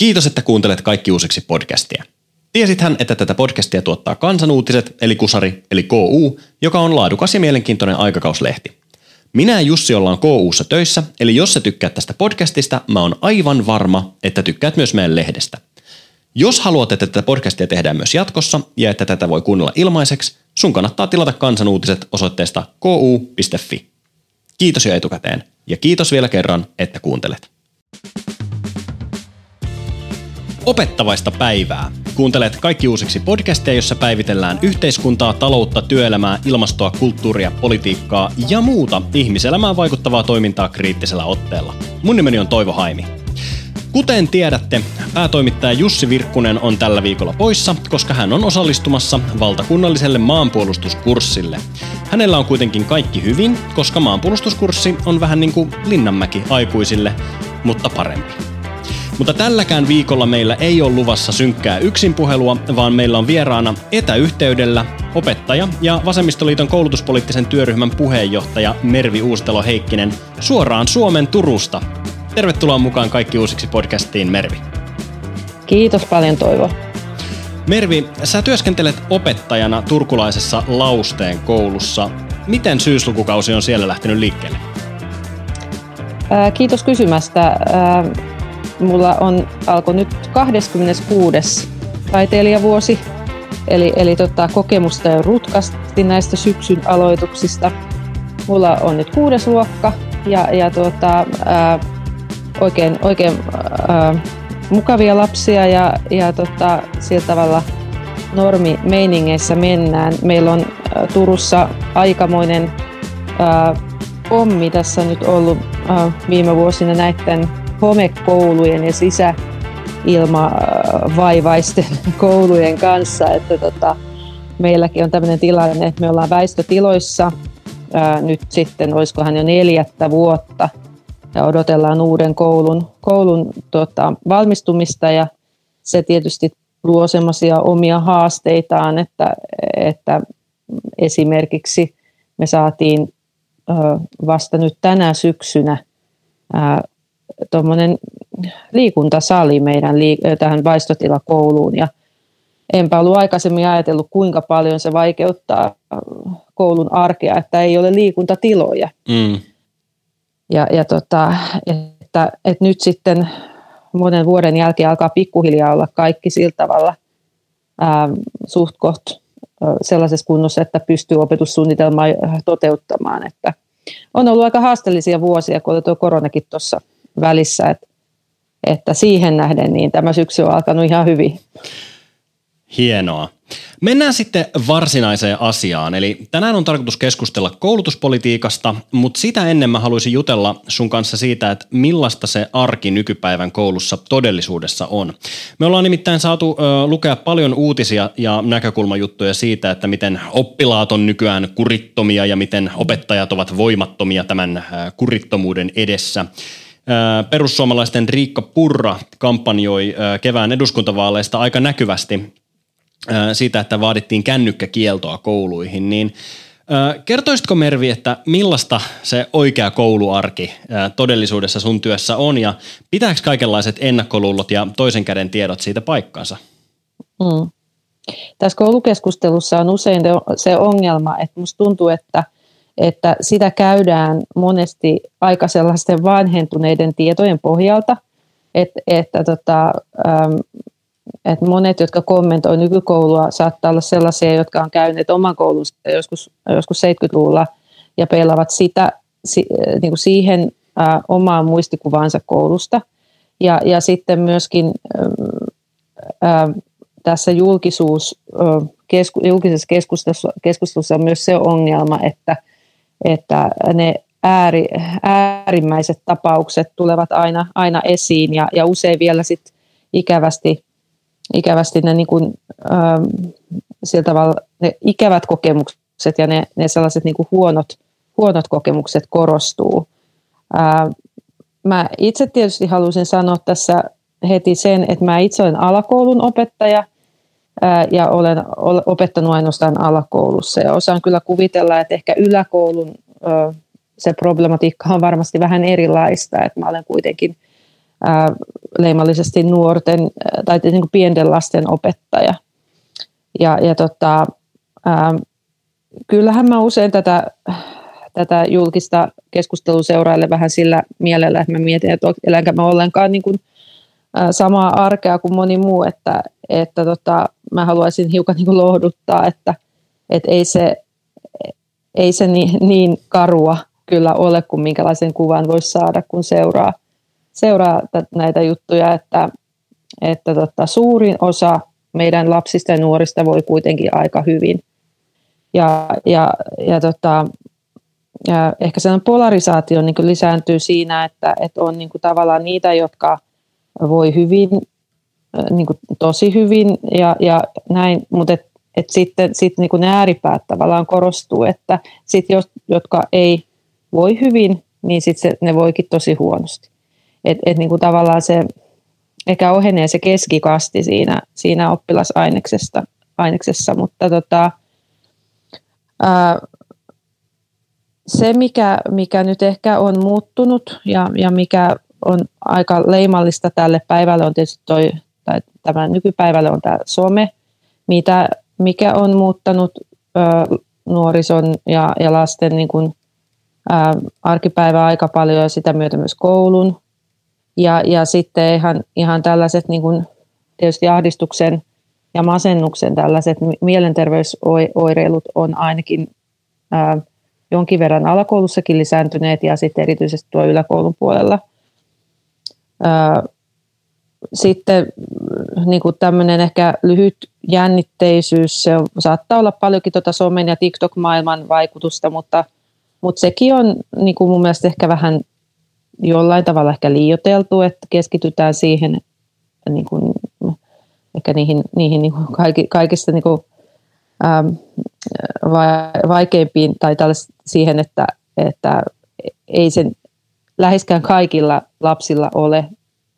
Kiitos, että kuuntelet kaikki uusiksi podcastia. Tiesithän, että tätä podcastia tuottaa Kansanuutiset, eli Kusari, eli KU, joka on laadukas ja mielenkiintoinen aikakauslehti. Minä ja Jussi ollaan KUssa töissä, eli jos sä tykkäät tästä podcastista, mä oon aivan varma, että tykkäät myös meidän lehdestä. Jos haluat, että tätä podcastia tehdään myös jatkossa ja että tätä voi kuunnella ilmaiseksi, sun kannattaa tilata kansanuutiset osoitteesta ku.fi. Kiitos jo etukäteen ja kiitos vielä kerran, että kuuntelet. Opettavaista päivää. Kuuntelet kaikki uusiksi podcasteja, jossa päivitellään yhteiskuntaa, taloutta, työelämää, ilmastoa, kulttuuria, politiikkaa ja muuta ihmiselämään vaikuttavaa toimintaa kriittisellä otteella. Mun nimeni on Toivo Haimi. Kuten tiedätte, päätoimittaja Jussi Virkkunen on tällä viikolla poissa, koska hän on osallistumassa valtakunnalliselle maanpuolustuskurssille. Hänellä on kuitenkin kaikki hyvin, koska maanpuolustuskurssi on vähän niin kuin Linnanmäki aikuisille, mutta parempi. Mutta tälläkään viikolla meillä ei ole luvassa synkkää yksinpuhelua, vaan meillä on vieraana etäyhteydellä opettaja ja Vasemmistoliiton koulutuspoliittisen työryhmän puheenjohtaja Mervi Uustelo Heikkinen suoraan Suomen Turusta. Tervetuloa mukaan kaikki uusiksi podcastiin, Mervi. Kiitos paljon Toivo. Mervi, sä työskentelet opettajana turkulaisessa Lausteen koulussa. Miten syyslukukausi on siellä lähtenyt liikkeelle? Kiitos kysymästä. Mulla on alkoi nyt 26. taiteilijavuosi, eli, eli tota, kokemusta jo rutkasti näistä syksyn aloituksista. Mulla on nyt kuudes luokka ja, ja tuota, ää, oikein, oikein ää, mukavia lapsia ja, ja tota, sillä tavalla normi meiningeissä mennään. Meillä on ää, Turussa aikamoinen ää, pommi tässä nyt ollut ää, viime vuosina näiden homekoulujen ja sisäilmavaivaisten koulujen kanssa. Että tota, meilläkin on tämmöinen tilanne, että me ollaan väistötiloissa ää, nyt sitten, olisikohan jo neljättä vuotta, ja odotellaan uuden koulun, koulun tota, valmistumista ja se tietysti luo semmoisia omia haasteitaan, että, että esimerkiksi me saatiin vasta nyt tänä syksynä tuommoinen liikuntasali meidän liik- tähän vaistotilakouluun ja enpä ollut aikaisemmin ajatellut, kuinka paljon se vaikeuttaa koulun arkea, että ei ole liikuntatiloja. Mm. Ja, ja tota, että, että nyt sitten monen vuoden jälkeen alkaa pikkuhiljaa olla kaikki sillä tavalla ää, suht koht sellaisessa kunnossa, että pystyy opetussuunnitelmaa toteuttamaan. Että on ollut aika haasteellisia vuosia, kun oli tuo koronakin tuossa välissä, että, että siihen nähden niin tämä syksy on alkanut ihan hyvin. Hienoa. Mennään sitten varsinaiseen asiaan. Eli tänään on tarkoitus keskustella koulutuspolitiikasta, mutta sitä ennen mä haluaisin jutella sun kanssa siitä, että millaista se arki nykypäivän koulussa todellisuudessa on. Me ollaan nimittäin saatu ö, lukea paljon uutisia ja näkökulmajuttuja siitä, että miten oppilaat on nykyään kurittomia ja miten opettajat ovat voimattomia tämän ö, kurittomuuden edessä. Perussuomalaisten Riikka Purra kampanjoi kevään eduskuntavaaleista aika näkyvästi siitä, että vaadittiin kännykkäkieltoa kouluihin, niin Kertoisitko Mervi, että millaista se oikea kouluarki todellisuudessa sun työssä on ja pitääkö kaikenlaiset ennakkoluulot ja toisen käden tiedot siitä paikkansa? Mm. Tässä koulukeskustelussa on usein se ongelma, että musta tuntuu, että, että sitä käydään monesti aika sellaisten vanhentuneiden tietojen pohjalta, että, että tota, että monet, jotka kommentoi nykykoulua, saattaa olla sellaisia, jotka on käyneet oman koulunsa joskus, joskus 70-luvulla ja peilaavat sitä, si, niin kuin siihen omaan muistikuvaansa koulusta. Ja, ja sitten myöskin ä, tässä julkisuus, ä, kesku, julkisessa keskustelussa, keskustelussa on myös se ongelma, että, että ne ääri, äärimmäiset tapaukset tulevat aina, aina esiin ja, ja usein vielä sit ikävästi ikävästi ne, niin kuin, ähm, tavalla, ne ikävät kokemukset ja ne, ne sellaiset niin kuin huonot, huonot kokemukset korostuu. Äh, mä itse tietysti halusin sanoa tässä heti sen, että mä itse olen alakoulun opettaja ja olen opettanut ainoastaan alakoulussa ja osaan kyllä kuvitella, että ehkä yläkoulun se problematiikka on varmasti vähän erilaista, että mä olen kuitenkin leimallisesti nuorten tai niin kuin pienten lasten opettaja. Ja, ja tota, kyllähän mä usein tätä, tätä julkista keskustelua seurailen vähän sillä mielellä, että mä mietin, että elänkö mä ollenkaan niin kuin, samaa arkea kuin moni muu, että, että tota, mä haluaisin hiukan niin lohduttaa, että, että ei se, ei se niin, niin karua kyllä ole kuin minkälaisen kuvan voisi saada, kun seuraa, seuraa näitä juttuja, että, että tota, suurin osa meidän lapsista ja nuorista voi kuitenkin aika hyvin. Ja, ja, ja, tota, ja ehkä sellainen polarisaatio niin lisääntyy siinä, että, että on niin kuin tavallaan niitä, jotka voi hyvin, niin kuin tosi hyvin ja, ja näin, mutta et, et sitten sit niin kuin ne ääripäät tavallaan korostuu, että sit jos, jotka ei voi hyvin, niin sitten ne voikin tosi huonosti. Et, et niin kuin tavallaan se ehkä ohenee se keskikasti siinä, siinä oppilasaineksessa, aineksessa, mutta tota, ää, se, mikä, mikä nyt ehkä on muuttunut ja, ja mikä on aika leimallista tälle päivälle on tietysti toi, tai tämän nykypäivälle on tämä some, mitä, mikä on muuttanut ö, nuorison ja, ja lasten niin kuin, ä, arkipäivää aika paljon ja sitä myötä myös koulun. Ja, ja sitten ihan, ihan tällaiset niin kuin tietysti ahdistuksen ja masennuksen tällaiset mielenterveysoireilut on ainakin ää, jonkin verran alakoulussakin lisääntyneet ja sitten erityisesti tuo yläkoulun puolella. Ää, sitten niin kuin tämmöinen ehkä lyhyt jännitteisyys, se saattaa olla paljonkin tuota somen ja TikTok-maailman vaikutusta, mutta, mutta sekin on niin kuin mun mielestä ehkä vähän jollain tavalla ehkä liioteltu, että keskitytään siihen niin kuin, ehkä niihin, niihin niin kuin kaikista niin kuin, ähm, vaikeimpiin tai siihen, että, että ei sen läheskään kaikilla lapsilla ole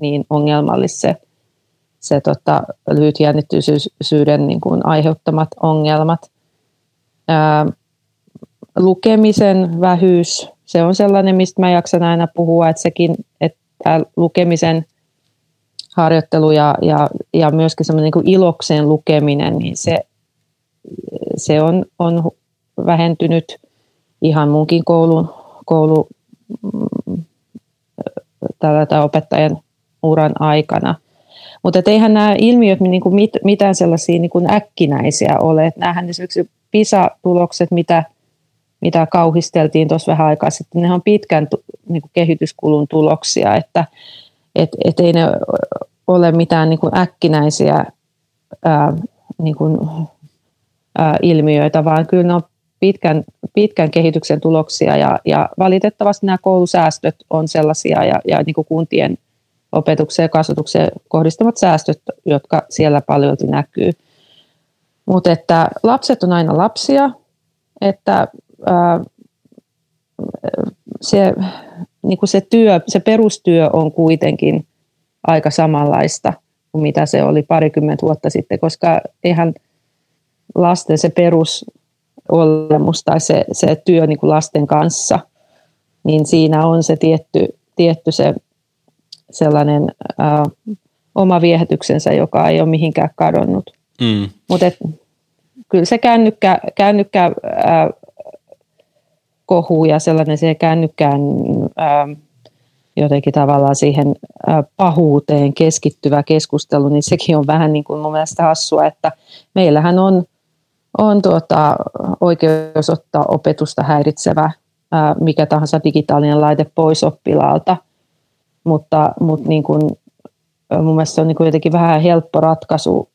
niin ongelmallista se, se tota, lyhytjännittyisyyden niin kuin aiheuttamat ongelmat. Ää, lukemisen vähyys, se on sellainen, mistä mä jaksan aina puhua, että sekin, että lukemisen harjoittelu ja, ja, ja myöskin semmoinen niin ilokseen lukeminen, niin se, se on, on vähentynyt ihan munkin koulun, koulu, mm, tällä tai opettajan uran aikana. Mutta eihän nämä ilmiöt niin kuin mit, mitään sellaisia niin kuin äkkinäisiä ole. Et näähän esimerkiksi PISA-tulokset, mitä, mitä kauhisteltiin tuossa vähän aikaa sitten, ne on pitkän niin kuin kehityskulun tuloksia, että et, et ei ne ole mitään niin kuin äkkinäisiä ää, niin kuin, ää, ilmiöitä, vaan kyllä ne on pitkän, pitkän kehityksen tuloksia ja, ja valitettavasti nämä koulusäästöt on sellaisia ja, ja niin kuin kuntien opetukseen ja kasvatukseen kohdistuvat säästöt, jotka siellä paljon näkyy. Mutta että lapset on aina lapsia, että ää, se, niin se, työ, se perustyö on kuitenkin aika samanlaista kuin mitä se oli parikymmentä vuotta sitten, koska eihän lasten se perusolemus tai se, se työ niin kuin lasten kanssa, niin siinä on se tietty, tietty se sellainen ää, oma viehätyksensä, joka ei ole mihinkään kadonnut. Mm. Mutta kyllä se kännykkä, kännykkä ää, kohu ja sellainen se kännykkään ää, jotenkin tavallaan siihen ää, pahuuteen keskittyvä keskustelu, niin sekin on vähän niin kuin mun mielestä hassua, että meillähän on, on tuota, oikeus ottaa opetusta häiritsevä ää, mikä tahansa digitaalinen laite pois oppilaalta – mutta, mutta niin kuin, mun mielestä se on niin kuin jotenkin vähän helppo ratkaisu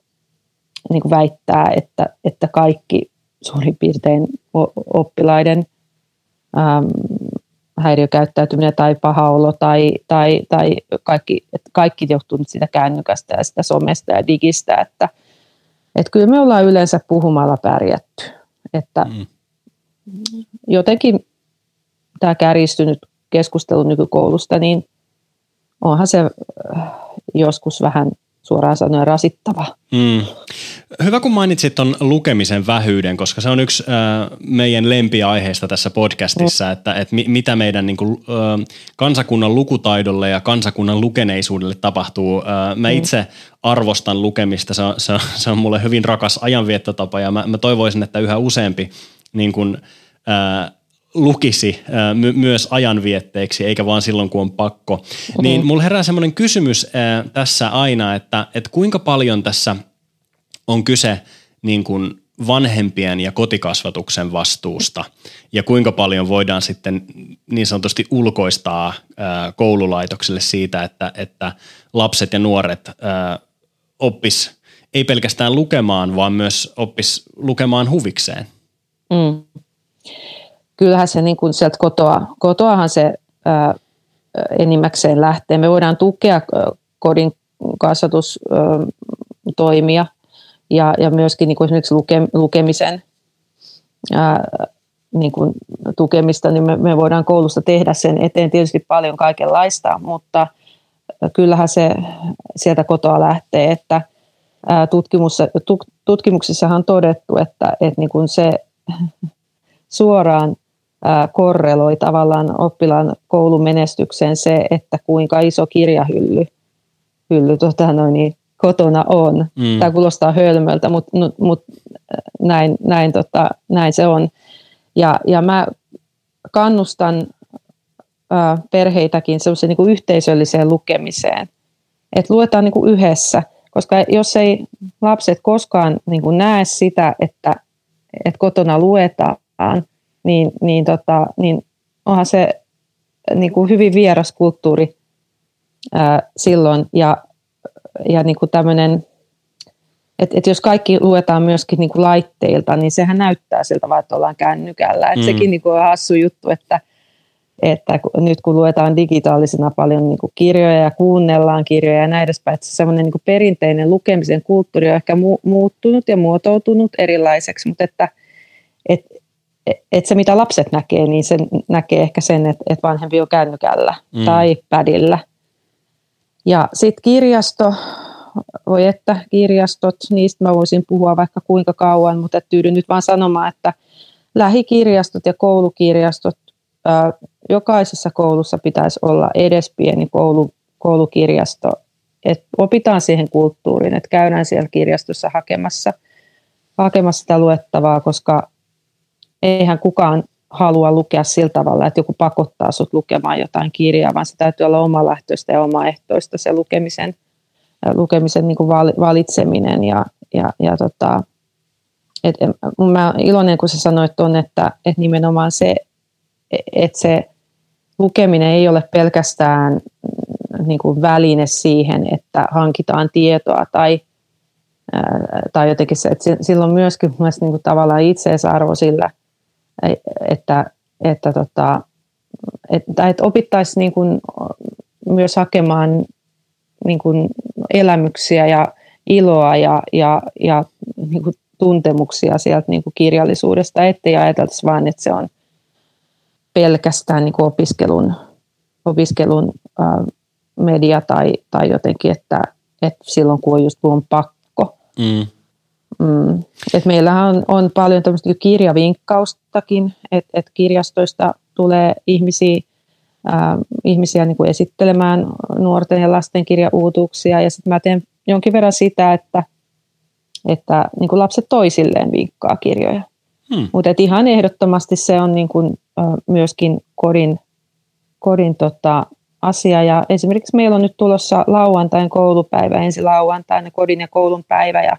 niin kuin väittää, että, että kaikki suurin piirtein oppilaiden äm, häiriökäyttäytyminen tai paha olo tai, tai, tai kaikki, että kaikki johtuu nyt siitä kännykästä ja sitä somesta ja digistä, että, että kyllä me ollaan yleensä puhumalla pärjätty. Että mm. jotenkin tämä kärjistynyt keskustelu nykykoulusta, niin onhan se äh, joskus vähän suoraan sanoen rasittava. Mm. Hyvä, kun mainitsit tuon lukemisen vähyyden, koska se on yksi äh, meidän lempiaiheista tässä podcastissa, mm. että, että mi, mitä meidän niin kuin, äh, kansakunnan lukutaidolle ja kansakunnan lukeneisuudelle tapahtuu. Äh, mä mm. itse arvostan lukemista, se on, se, on, se on mulle hyvin rakas ajanviettotapa ja mä, mä toivoisin, että yhä useampi niin kuin, äh, lukisi äh, my- myös ajanvietteeksi, eikä vaan silloin, kun on pakko. Mm-hmm. Niin mulla herää semmoinen kysymys äh, tässä aina, että, että kuinka paljon tässä – on kyse niin kuin vanhempien ja kotikasvatuksen vastuusta ja kuinka paljon voidaan sitten niin sanotusti ulkoistaa koululaitokselle siitä, että, että lapset ja nuoret oppis ei pelkästään lukemaan, vaan myös oppis lukemaan huvikseen. Mm. Kyllähän se niin kuin sieltä kotoa, kotoahan se ää, enimmäkseen lähtee. Me voidaan tukea kodin kasvatustoimia ja, ja myöskin niin kuin esimerkiksi luke, lukemisen ää, niin kuin tukemista, niin me, me voidaan koulusta tehdä sen eteen tietysti paljon kaikenlaista, mutta kyllähän se sieltä kotoa lähtee, että tutkimuksessa, tutkimuksissahan on todettu, että, että niin kuin se suoraan korreloi tavallaan oppilaan koulumenestykseen se, että kuinka iso kirjahylly hylly, tota noin, niin kotona on. Mm. Tämä kuulostaa hölmöltä, mutta mut, näin, näin, tota, näin se on. Ja, ja mä kannustan ä, perheitäkin semmoiseen niin yhteisölliseen lukemiseen. Että luetaan niin kuin yhdessä, koska jos ei lapset koskaan niin kuin näe sitä, että, että kotona luetaan, niin, niin, tota, niin onhan se niin kuin hyvin vieras kulttuuri ää, silloin. Ja ja niin kuin tämmöinen, että, että jos kaikki luetaan myöskin niin kuin laitteilta, niin sehän näyttää siltä vaan, että ollaan kännykällä. Että mm. Sekin niin kuin on hassu juttu, että, että nyt kun luetaan digitaalisena paljon niin kuin kirjoja ja kuunnellaan kirjoja ja näin edespäin, että semmoinen niin perinteinen lukemisen kulttuuri on ehkä mu- muuttunut ja muotoutunut erilaiseksi, mutta että et, et se mitä lapset näkee, niin se näkee ehkä sen, että, että vanhempi on kännykällä mm. tai pädillä – ja sitten kirjasto, voi että kirjastot, niistä mä voisin puhua vaikka kuinka kauan, mutta tyydyn nyt vaan sanomaan, että lähikirjastot ja koulukirjastot, ää, jokaisessa koulussa pitäisi olla edes pieni koulu, koulukirjasto, että opitaan siihen kulttuuriin, että käydään siellä kirjastossa hakemassa, hakemassa sitä luettavaa, koska eihän kukaan halua lukea sillä tavalla, että joku pakottaa sinut lukemaan jotain kirjaa, vaan se täytyy olla omalähtöistä ja omaehtoista se lukemisen, lukemisen niin kuin valitseminen. Ja, ja, ja tota, et, mä iloinen, kun sä sanoit tuon, että, että nimenomaan se, että se lukeminen ei ole pelkästään mm, niin kuin väline siihen, että hankitaan tietoa tai, tai jotenkin se, että sillä on myöskin niin kuin tavallaan itseisarvo sillä, että, että, tota, että, että opittaisiin niin kuin myös hakemaan niin kuin elämyksiä ja iloa ja, ja, ja niin kuin tuntemuksia sieltä niin kuin kirjallisuudesta, ettei ajateltaisi vain, että se on pelkästään niin kuin opiskelun, opiskelun ää, media tai, tai jotenkin, että, että silloin kun on just kun on pakko. Mm. Mm. Et meillähän on, on paljon tämmöistä kirjavinkkaustakin, että et kirjastoista tulee ihmisiä, äh, ihmisiä niin kuin esittelemään nuorten ja lasten kirjauutuksia. Ja sitten mä teen jonkin verran sitä, että, että niin kuin lapset toisilleen vinkkaa kirjoja. Hmm. Mutta ihan ehdottomasti se on niin kuin, äh, myöskin kodin, kodin tota, asia. Ja esimerkiksi meillä on nyt tulossa lauantain koulupäivä, ensi lauantaina kodin ja koulun päivä. Ja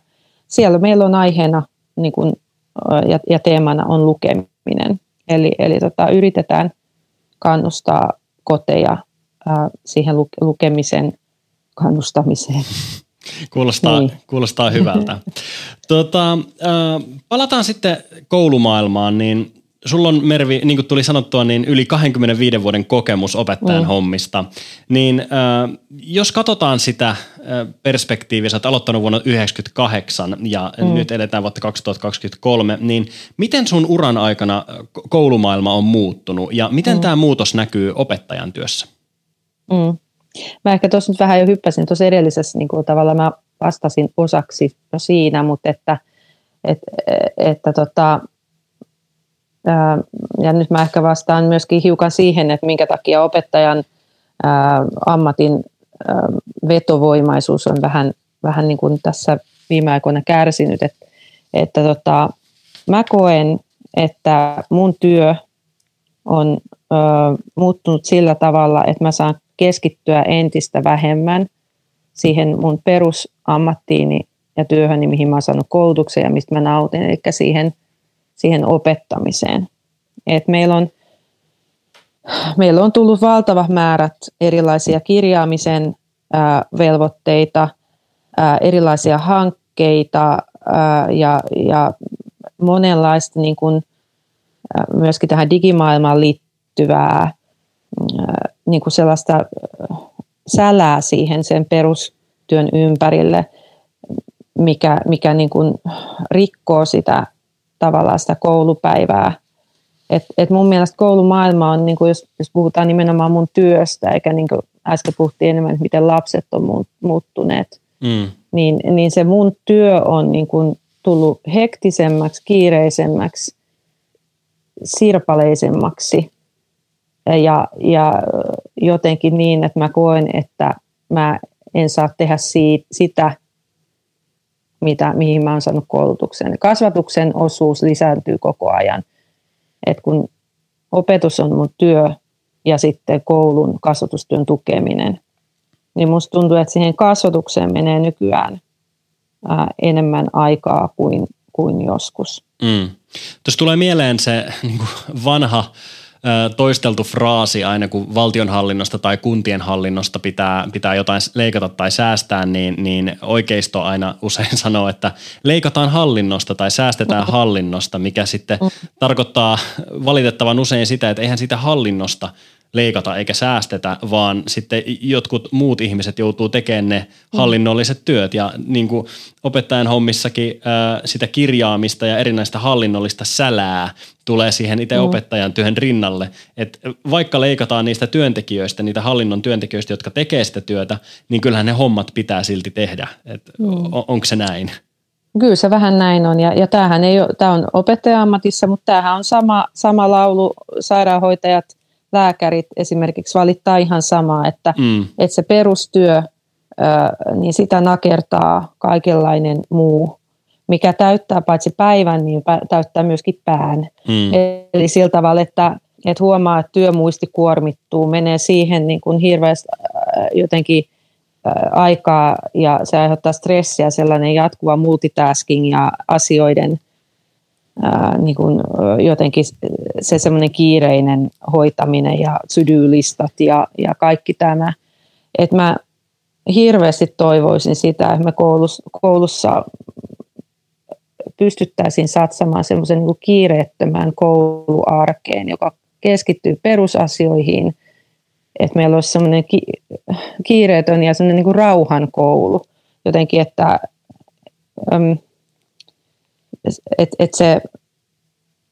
siellä meillä on aiheena niin kuin, ja, ja teemana on lukeminen. Eli, eli tota, yritetään kannustaa koteja ää, siihen lukemisen kannustamiseen. Kuulostaa, niin. kuulostaa hyvältä. Tota, äh, palataan sitten koulumaailmaan, niin sulla on Mervi, niin kuin tuli sanottua, niin yli 25 vuoden kokemus opettajan mm. hommista. Niin äh, jos katsotaan sitä äh, perspektiiviä, sä oot aloittanut vuonna 1998 ja mm. nyt edetään vuotta 2023, niin miten sun uran aikana koulumaailma on muuttunut ja miten mm. tämä muutos näkyy opettajan työssä? Mm. Mä ehkä tuossa nyt vähän jo hyppäsin tuossa edellisessä niin kuin tavallaan mä vastasin osaksi jo siinä, mutta että, että, että tota, ja nyt mä ehkä vastaan myöskin hiukan siihen, että minkä takia opettajan ammatin vetovoimaisuus on vähän, vähän niin kuin tässä viime aikoina kärsinyt, että, että tota, mä koen, että mun työ on ö, muuttunut sillä tavalla, että mä saan keskittyä entistä vähemmän siihen mun perusammattiini ja työhöni, mihin mä oon saanut koulutuksen ja mistä mä nautin, eli siihen, siihen opettamiseen. Et meillä, on, meillä on tullut valtavat määrät erilaisia kirjaamisen ää, velvoitteita, ää, erilaisia hankkeita ää, ja, ja monenlaista niin kuin, myöskin tähän digimaailmaan liittyvää niin kuin sellaista sälää siihen sen perustyön ympärille, mikä, mikä niin kuin rikkoo sitä tavallaan sitä koulupäivää. Et, et mun mielestä koulumaailma on, niin kuin jos, jos puhutaan nimenomaan mun työstä, eikä niin kuin äsken puhuttiin enemmän, että miten lapset on muuttuneet, mm. niin, niin se mun työ on niin kuin tullut hektisemmäksi, kiireisemmäksi, sirpaleisemmaksi ja, ja jotenkin niin, että mä koen, että mä en saa tehdä siitä, sitä, mitä, mihin mä oon saanut koulutuksen. Kasvatuksen osuus lisääntyy koko ajan. Et kun opetus on mun työ ja sitten koulun kasvatustyön tukeminen, niin musta tuntuu, että siihen kasvatukseen menee nykyään ää, enemmän aikaa kuin, kuin joskus. Mm. Tuossa tulee mieleen se niin vanha toisteltu fraasi aina kun valtionhallinnosta tai kuntien hallinnosta pitää, pitää jotain leikata tai säästää, niin, niin oikeisto aina usein sanoo, että leikataan hallinnosta tai säästetään hallinnosta, mikä sitten tarkoittaa valitettavan usein sitä, että eihän sitä hallinnosta – leikata eikä säästetä, vaan sitten jotkut muut ihmiset joutuu tekemään ne hallinnolliset työt. Ja niin kuin opettajan hommissakin ää, sitä kirjaamista ja erinäistä hallinnollista sälää tulee siihen itse mm. opettajan työn rinnalle. Et vaikka leikataan niistä työntekijöistä, niitä hallinnon työntekijöistä, jotka tekee sitä työtä, niin kyllähän ne hommat pitää silti tehdä. Et mm. on, onko se näin? Kyllä se vähän näin on. Ja, ja tämähän ei ole, tämä on opettaja-ammatissa, mutta tämähän on sama, sama laulu sairaanhoitajat – lääkärit esimerkiksi valittaa ihan samaa, että, mm. että se perustyö, niin sitä nakertaa kaikenlainen muu, mikä täyttää paitsi päivän, niin täyttää myöskin pään. Mm. Eli sillä tavalla, että, että huomaa, että työmuisti kuormittuu, menee siihen niin kuin hirveästi jotenkin aikaa ja se aiheuttaa stressiä, sellainen jatkuva multitasking ja asioiden ää, niin kuin, jotenkin se semmoinen kiireinen hoitaminen ja to-do-listat ja, ja kaikki tämä. Että mä hirveästi toivoisin sitä, että me koulussa, koulussa pystyttäisiin satsamaan semmoisen niin kiireettömään kouluarkeen, joka keskittyy perusasioihin, että meillä olisi semmoinen ki- kiireetön ja semmoinen niin rauhan koulu jotenkin, että et, et se,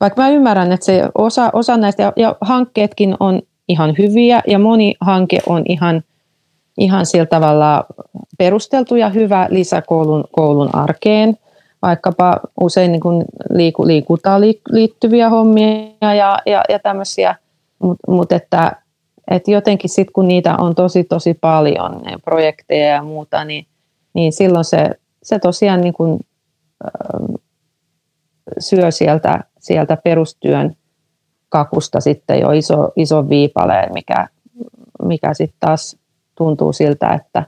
vaikka mä ymmärrän, että se osa, osa näistä, ja, ja hankkeetkin on ihan hyviä, ja moni hanke on ihan, ihan sillä tavalla perusteltu ja hyvä lisäkoulun koulun arkeen, vaikkapa usein niin kuin liiku, liikuntaan liittyviä hommia ja, ja, ja tämmöisiä, mutta mut että, että jotenkin sitten kun niitä on tosi tosi paljon, ne projekteja ja muuta, niin, niin silloin se, se tosiaan niin kuin, syö sieltä, sieltä perustyön kakusta sitten jo iso, iso viipaleen, mikä, mikä sitten taas tuntuu siltä, että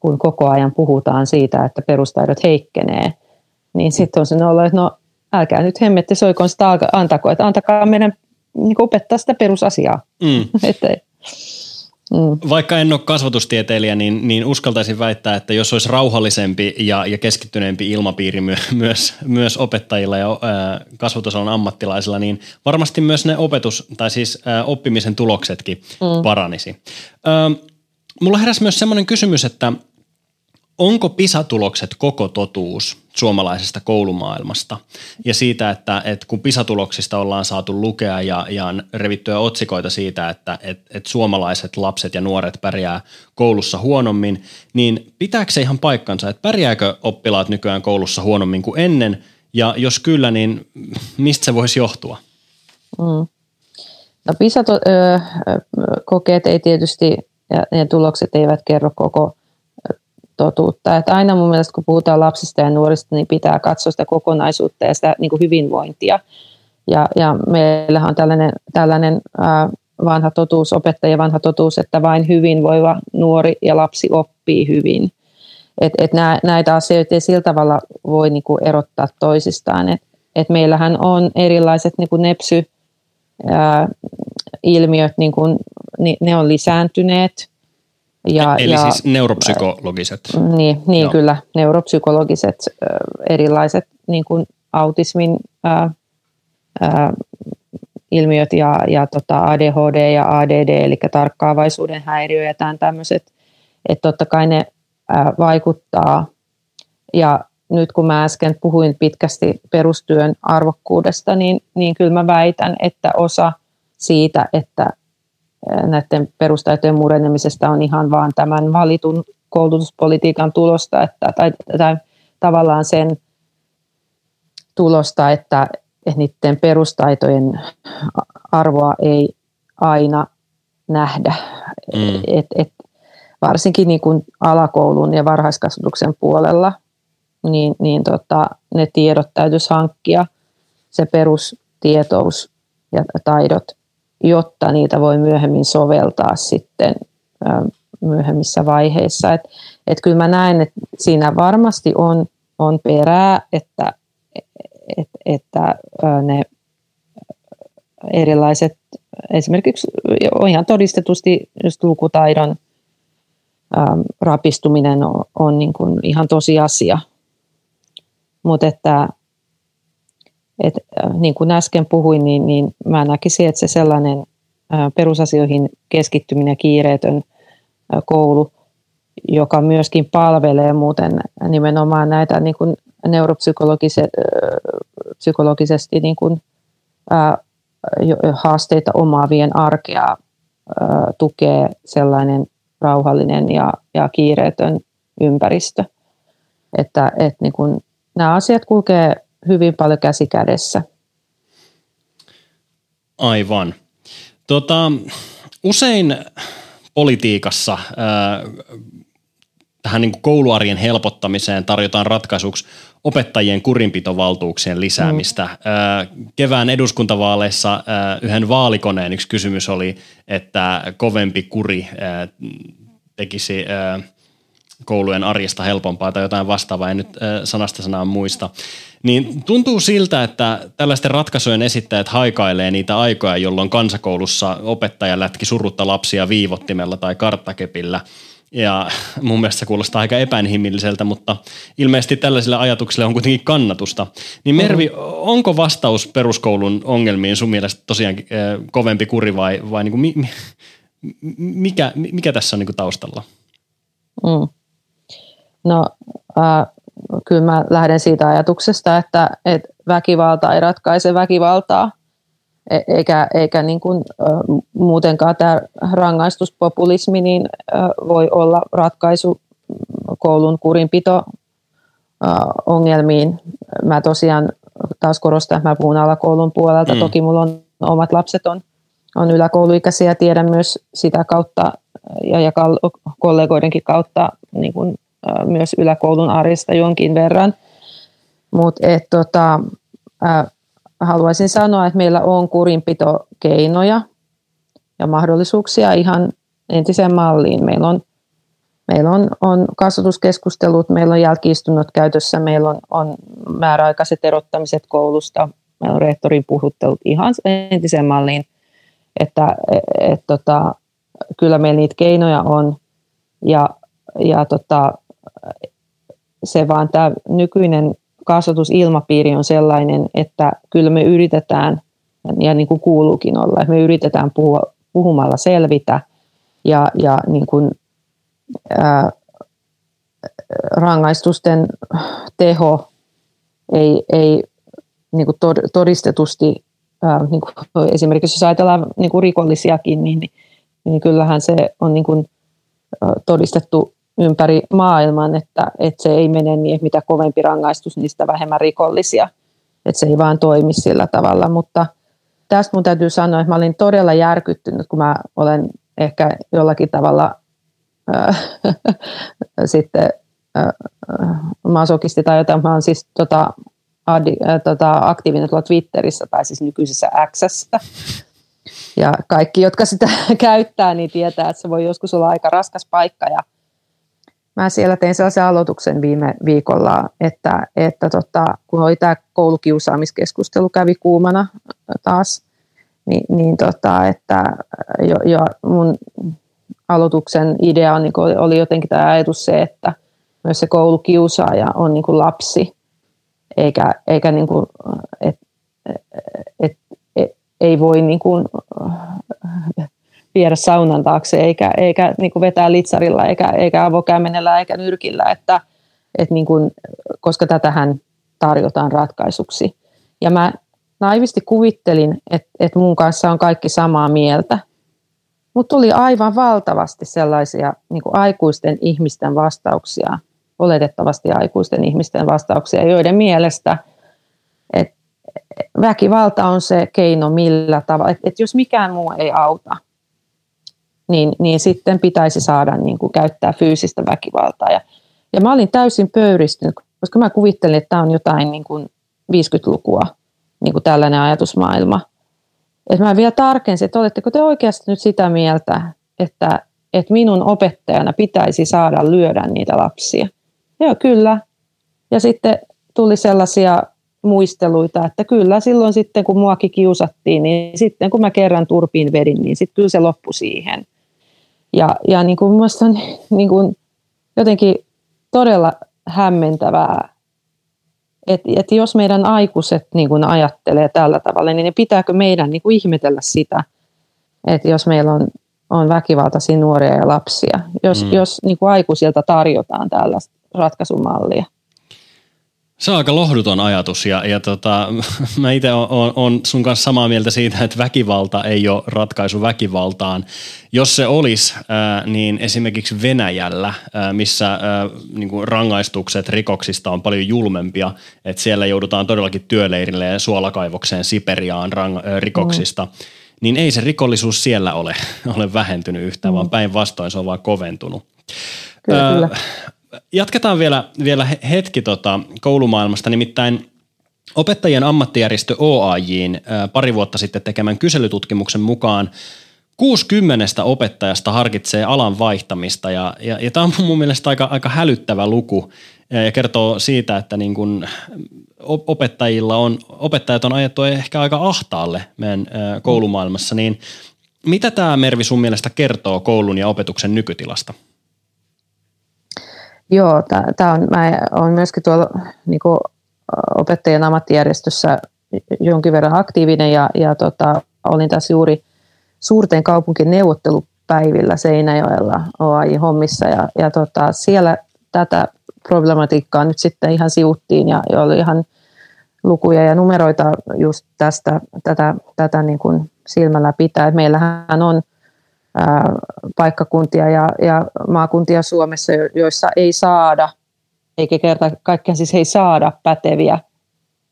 kun koko ajan puhutaan siitä, että perustaidot heikkenee, niin sitten on se ollut, että no älkää nyt hemmetti soikoon sitä antako, että antakaa meidän niin opettaa sitä perusasiaa. Mm. että, Mm. Vaikka en ole kasvatustieteilijä, niin, niin uskaltaisin väittää, että jos olisi rauhallisempi ja, ja keskittyneempi ilmapiiri my, myös, myös opettajilla ja ää, kasvatusalan ammattilaisilla, niin varmasti myös ne opetus- tai siis ää, oppimisen tuloksetkin mm. paranisi. Ää, mulla heräsi myös semmoinen kysymys, että onko PISA-tulokset koko totuus suomalaisesta koulumaailmasta ja siitä, että, että kun PISA-tuloksista ollaan saatu lukea ja, ja revittyä otsikoita siitä, että että että suomalaiset lapset ja nuoret pärjää koulussa huonommin, niin pitääkö se ihan paikkansa, että pärjääkö oppilaat nykyään koulussa huonommin kuin ennen ja jos kyllä, niin mistä se voisi johtua? Mm. No PISA-kokeet ei tietysti, ja ne tulokset eivät kerro koko totuutta. Että aina mun mielestä, kun puhutaan lapsista ja nuorista, niin pitää katsoa sitä kokonaisuutta ja sitä niin kuin hyvinvointia. Ja, ja meillähän on tällainen, tällainen ää, vanha totuus, opettaja vanha totuus, että vain hyvinvoiva nuori ja lapsi oppii hyvin. Et, et nä, näitä asioita ei sillä tavalla voi niin kuin erottaa toisistaan. Et, et meillähän on erilaiset niin kuin nepsy, ää, ilmiöt, niin kuin, ne on lisääntyneet – ja, Eli ja, siis neuropsykologiset. Niin, niin kyllä, neuropsykologiset erilaiset niin kuin autismin ää, ää, ilmiöt ja, ja tota ADHD ja ADD, eli tarkkaavaisuuden häiriö ja tämän tämmöiset, että totta kai ne ää, vaikuttaa. Ja nyt kun mä äsken puhuin pitkästi perustyön arvokkuudesta, niin, niin kyllä mä väitän, että osa siitä, että näiden perustaitojen murenemisesta on ihan vaan tämän valitun koulutuspolitiikan tulosta, että, tai, tai tavallaan sen tulosta, että, että niiden perustaitojen arvoa ei aina nähdä. Mm. Et, et, varsinkin niin kuin alakoulun ja varhaiskasvatuksen puolella, niin, niin tota, ne tiedot täytyisi hankkia, se perustietous ja taidot jotta niitä voi myöhemmin soveltaa sitten myöhemmissä vaiheissa. Et, et kyllä mä näen, että siinä varmasti on, on perää, että, et, että ne erilaiset, esimerkiksi on ihan todistetusti just lukutaidon äm, rapistuminen on, on niin kuin ihan tosiasia. Mutta että et, äh, niin kuin äsken puhuin, niin, niin mä näkisin, että se sellainen äh, perusasioihin keskittyminen ja kiireetön äh, koulu, joka myöskin palvelee muuten nimenomaan näitä niin kuin neuropsykologisesti niin kuin, haasteita omaavien arkea tukee sellainen rauhallinen ja, ja kiireetön ympäristö. Että, että niin kuin, nämä asiat kulkee hyvin paljon käsi kädessä. Aivan. Tota, usein politiikassa ää, tähän niin kouluarjen helpottamiseen tarjotaan ratkaisuksi opettajien kurinpitovaltuuksien lisäämistä. Mm. Kevään eduskuntavaaleissa yhden vaalikoneen yksi kysymys oli, että kovempi kuri tekisi koulujen arjesta helpompaa tai jotain vastaavaa, en nyt sanasta sanaa muista. Niin tuntuu siltä, että tällaisten ratkaisujen esittäjät haikailee niitä aikoja, jolloin kansakoulussa opettaja lätki surutta lapsia viivottimella tai karttakepillä. Ja mun mielestä se kuulostaa aika epäinhimilliseltä, mutta ilmeisesti tällaisille ajatuksille on kuitenkin kannatusta. Niin Mervi, onko vastaus peruskoulun ongelmiin sun mielestä tosiaan kovempi kuri vai, vai niin kuin mikä, mikä tässä on niin kuin taustalla? Mm. No äh, kyllä mä lähden siitä ajatuksesta, että, että väkivalta ei ratkaise väkivaltaa, e, eikä, eikä niin kuin, muutenkaan tämä rangaistuspopulismi niin, voi olla ratkaisu koulun kurinpito ongelmiin. Mä tosiaan taas korostan, että mä puhun alakoulun puolelta. Mm. Toki mulla on omat lapset on, on yläkouluikäisiä ja tiedän myös sitä kautta ja, ja kollegoidenkin kautta niin kuin myös yläkoulun arjesta jonkin verran. Mutta tota, haluaisin sanoa, että meillä on kurinpitokeinoja ja mahdollisuuksia ihan entiseen malliin. Meillä on, meillä on, on kasvatuskeskustelut, meillä on jälkiistunnot käytössä, meillä on, on määräaikaiset erottamiset koulusta, meillä on rehtorin puhuttelut ihan entiseen malliin. Että et, et, tota, kyllä meillä niitä keinoja on ja, ja tota, se vaan tämä nykyinen kasvatusilmapiiri on sellainen, että kyllä me yritetään, ja niin kuin kuuluukin olla, että me yritetään puhua, puhumalla selvitä ja, ja niin kuin, ää, rangaistusten teho ei, ei niin kuin todistetusti, ää, niin kuin esimerkiksi jos ajatellaan niin kuin rikollisiakin, niin, niin kyllähän se on niin kuin todistettu ympäri maailman, että, että se ei mene niin, että mitä kovempi rangaistus, niistä vähemmän rikollisia. Että se ei vaan toimi sillä tavalla, mutta tästä mun täytyy sanoa, että mä olin todella järkyttynyt, kun mä olen ehkä jollakin tavalla äh, sitten äh, masokisti tai jotain. Mä olen siis tota, adi, äh, tota, aktiivinen tuolla Twitterissä tai siis nykyisessä Xssä. Ja kaikki, jotka sitä käyttää, niin tietää, että se voi joskus olla aika raskas paikka. Ja mä siellä tein sellaisen aloituksen viime viikolla, että, että tota, kun oli tämä koulukiusaamiskeskustelu kävi kuumana taas, niin, niin tota, että jo, jo mun aloituksen idea niin oli jotenkin tämä ajatus se, että myös se koulukiusaaja on niin kuin lapsi, eikä, eikä niin kuin, et, et, et, ei voi niin kuin, viedä saunan taakse eikä, eikä niin kuin vetää litsarilla eikä, eikä avokämenellä eikä nyrkillä, että, että niin kuin, koska tätähän tarjotaan ratkaisuksi. Ja mä naivisti kuvittelin, että, että mun kanssa on kaikki samaa mieltä. Mutta tuli aivan valtavasti sellaisia niin kuin aikuisten ihmisten vastauksia, oletettavasti aikuisten ihmisten vastauksia, joiden mielestä että väkivalta on se keino millä tavalla, että, että jos mikään muu ei auta, niin, niin sitten pitäisi saada niin kuin käyttää fyysistä väkivaltaa. Ja, ja mä olin täysin pöyristynyt, koska mä kuvittelin, että tämä on jotain niin kuin 50-lukua niin kuin tällainen ajatusmaailma. Et mä vielä tarkensin, että oletteko te oikeasti nyt sitä mieltä, että, että minun opettajana pitäisi saada lyödä niitä lapsia. Joo, kyllä. Ja sitten tuli sellaisia muisteluita, että kyllä silloin sitten kun muakin kiusattiin, niin sitten kun mä kerran turpiin vedin, niin sitten kyllä se loppui siihen. Ja, ja niin kuin minusta on niin kuin jotenkin todella hämmentävää, että, että jos meidän aikuiset niin kuin ajattelee tällä tavalla, niin pitääkö meidän niin kuin ihmetellä sitä, että jos meillä on, on väkivaltaisia nuoria ja lapsia, jos, mm. jos niin kuin aikuisilta tarjotaan tällaista ratkaisumallia. Se on aika lohduton ajatus ja, ja tota, mä itse olen on sun kanssa samaa mieltä siitä, että väkivalta ei ole ratkaisu väkivaltaan. Jos se olisi, ää, niin esimerkiksi Venäjällä, ää, missä ää, niin kuin rangaistukset rikoksista on paljon julmempia, että siellä joudutaan todellakin työleirille ja suolakaivokseen Siperiaan rang, ää, rikoksista, mm. niin ei se rikollisuus siellä ole, ole vähentynyt yhtään, mm. vaan päinvastoin se on vaan koventunut. Kyllä, kyllä jatketaan vielä, vielä hetki tota koulumaailmasta, nimittäin opettajien ammattijärjestö OAJin pari vuotta sitten tekemän kyselytutkimuksen mukaan 60 opettajasta harkitsee alan vaihtamista. Ja, ja, ja tämä on mun mielestä aika, aika hälyttävä luku ja kertoo siitä, että niin kun opettajilla on, opettajat on ajettu ehkä aika ahtaalle meidän koulumaailmassa, niin mitä tämä Mervi sun mielestä kertoo koulun ja opetuksen nykytilasta? Joo, tämä on, mä olen myöskin tuolla niin kuin opettajien ammattijärjestössä jonkin verran aktiivinen ja, ja tota, olin tässä juuri suurten kaupunkien neuvottelupäivillä Seinäjoella OAI-hommissa ja, ja tota, siellä tätä problematiikkaa nyt sitten ihan siuttiin ja, ja oli ihan lukuja ja numeroita just tästä, tätä, tätä niin kuin silmällä pitää. Meillähän on paikkakuntia ja, ja maakuntia Suomessa, joissa ei saada, eikä kerta kaikkiaan siis ei saada päteviä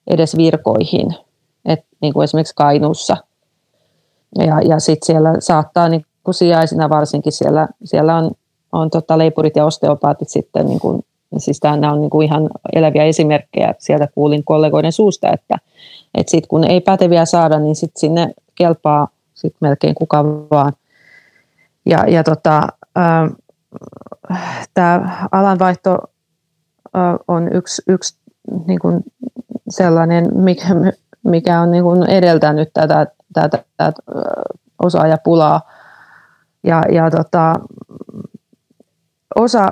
edes virkoihin, Et, niin kuin esimerkiksi Kainuussa. Ja, ja sitten siellä saattaa niin kuin sijaisina varsinkin siellä, siellä on, on tota leipurit ja osteopaatit sitten, niin kuin, siis nämä on niin kuin ihan eläviä esimerkkejä, sieltä kuulin kollegoiden suusta, että, että sit kun ei päteviä saada, niin sitten sinne kelpaa sit melkein kuka vaan – ja, ja tota, tämä alanvaihto on yksi, yksi niin kuin sellainen, mikä, mikä on niin kuin edeltänyt tätä, tätä, tätä osaajapulaa. Ja, ja tota, osa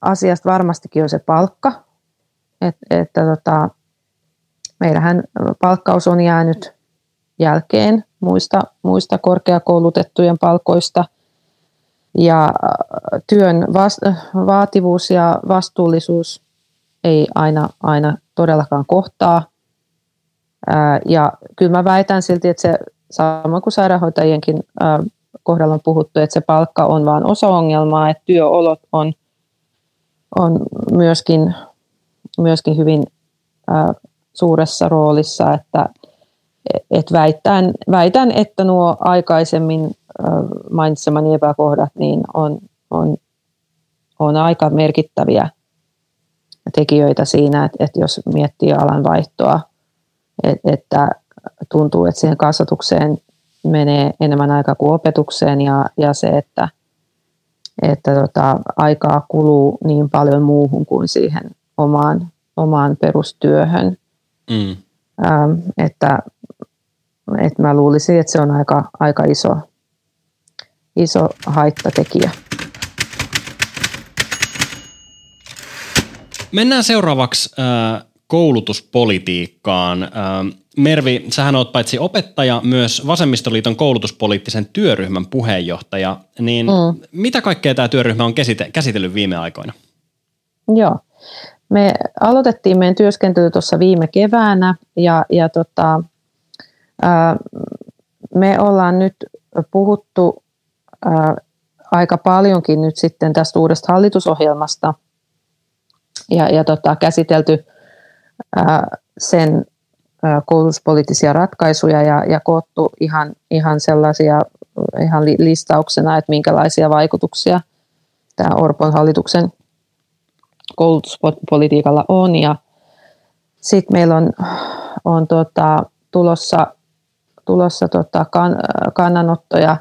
asiasta varmastikin on se palkka, Et, että tota, meillähän palkkaus on jäänyt jälkeen muista, muista korkeakoulutettujen palkoista – ja työn vaativuus ja vastuullisuus ei aina, aina todellakaan kohtaa. Ja kyllä mä väitän silti, että se sama kuin sairaanhoitajienkin kohdalla on puhuttu, että se palkka on vain osa ongelmaa, että työolot on, on myöskin, myöskin hyvin suuressa roolissa, että et väitän, väitän, että nuo aikaisemmin mainitsemani epäkohdat niin on, on, on aika merkittäviä tekijöitä siinä, että, että jos miettii alan vaihtoa, että, että tuntuu, että siihen kasvatukseen menee enemmän aikaa kuin opetukseen ja, ja se, että, että tota, aikaa kuluu niin paljon muuhun kuin siihen omaan, omaan perustyöhön. Mm. Ähm, että, että mä luulisin, että se on aika, aika iso, iso haittatekijä. Mennään seuraavaksi äh, koulutuspolitiikkaan. Äh, Mervi, sähän oot paitsi opettaja, myös Vasemmistoliiton koulutuspoliittisen työryhmän puheenjohtaja. Niin mm. mitä kaikkea tämä työryhmä on käsite- käsitellyt viime aikoina? Joo. Me aloitettiin meidän työskentely tuossa viime keväänä ja, ja tota, ää, me ollaan nyt puhuttu ää, aika paljonkin nyt sitten tästä uudesta hallitusohjelmasta ja, ja tota, käsitelty ää, sen koulutuspoliittisia ratkaisuja ja, ja koottu ihan, ihan sellaisia ihan listauksena, että minkälaisia vaikutuksia tämä Orpon hallituksen koulutuspolitiikalla on. Ja sitten meillä on, on tota, tulossa, tulossa tota kan, kannanottoja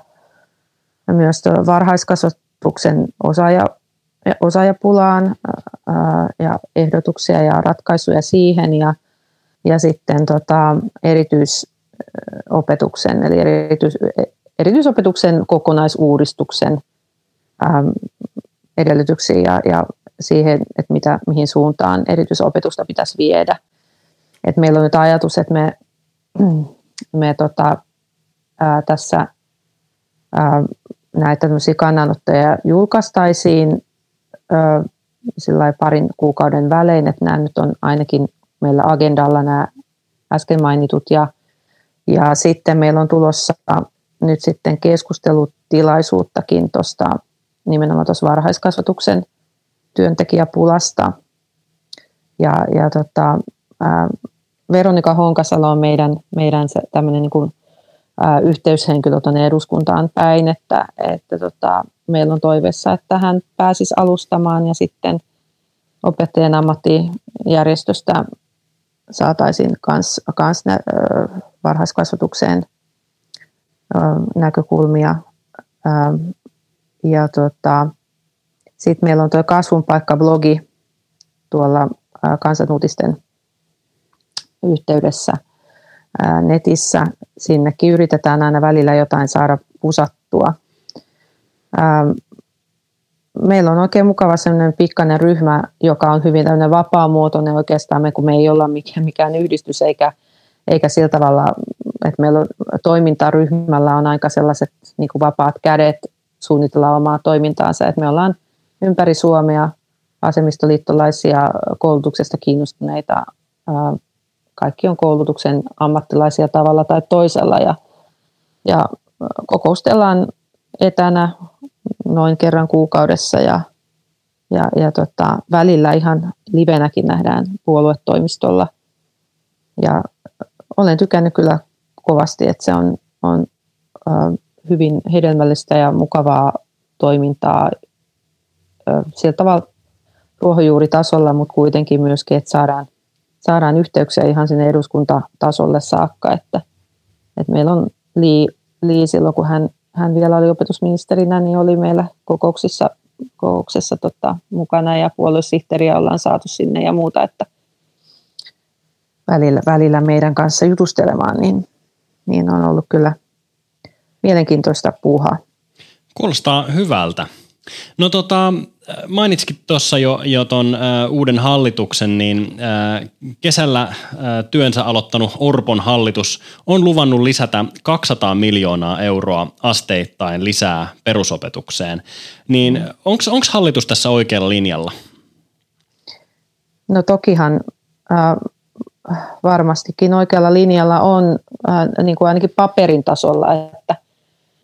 myös varhaiskasvatuksen osaaja, osaajapulaan ää, ja ehdotuksia ja ratkaisuja siihen. Ja ja sitten tota, erityisopetuksen, eli erityis, erityisopetuksen kokonaisuudistuksen äm, edellytyksiä ja, ja siihen, että mitä, mihin suuntaan erityisopetusta pitäisi viedä. Et meillä on nyt ajatus, että me, me tota, ää, tässä ää, näitä kannanottoja julkaistaisiin ää, parin kuukauden välein, että nämä nyt on ainakin meillä agendalla nämä äsken mainitut ja, ja sitten meillä on tulossa nyt sitten keskustelutilaisuuttakin tuosta nimenomaan tuossa varhaiskasvatuksen työntekijäpulasta. Ja, ja tota, ää, Veronika Honkasalo on meidän, meidän tämmöinen niin kuin, yhteyshenkilö tuonne eduskuntaan päin, että, että tota, meillä on toiveessa, että hän pääsisi alustamaan ja sitten opettajan ammattijärjestöstä saataisiin kans, kans nä, varhaiskasvatukseen näkökulmia. Ja tota, sitten meillä on tuo kasvun paikka-blogi tuolla kansanuutisten yhteydessä netissä. Sinnekin yritetään aina välillä jotain saada pusattua meillä on oikein mukava sellainen pikkainen ryhmä, joka on hyvin tämmöinen vapaamuotoinen oikeastaan, me, kun me ei olla mikään, yhdistys eikä, eikä sillä tavalla, että meillä on, toimintaryhmällä on aika sellaiset niin kuin vapaat kädet suunnitella omaa toimintaansa, että me ollaan ympäri Suomea vasemmistoliittolaisia koulutuksesta kiinnostuneita. Kaikki on koulutuksen ammattilaisia tavalla tai toisella ja, ja kokoustellaan etänä noin kerran kuukaudessa ja, ja, ja tota, välillä ihan livenäkin nähdään puoluetoimistolla. Ja olen tykännyt kyllä kovasti, että se on, on hyvin hedelmällistä ja mukavaa toimintaa sillä tavalla ruohonjuuritasolla, mutta kuitenkin myöskin, että saadaan, saadaan yhteyksiä ihan sinne eduskuntatasolle saakka, että, että meillä on Lii, Lii silloin, kun hän hän vielä oli opetusministerinä, niin oli meillä kokouksissa, kokouksessa tota, mukana ja puoluesihteeriä ollaan saatu sinne ja muuta, että välillä, välillä meidän kanssa jutustelemaan, niin, niin on ollut kyllä mielenkiintoista puuhaa. Kuulostaa hyvältä. No tota, mainitsikin tuossa jo, jo ton äh, uuden hallituksen, niin äh, kesällä äh, työnsä aloittanut Orpon hallitus on luvannut lisätä 200 miljoonaa euroa asteittain lisää perusopetukseen. Niin onko hallitus tässä oikealla linjalla? No tokihan äh, varmastikin oikealla linjalla on äh, niin kuin ainakin paperin tasolla, että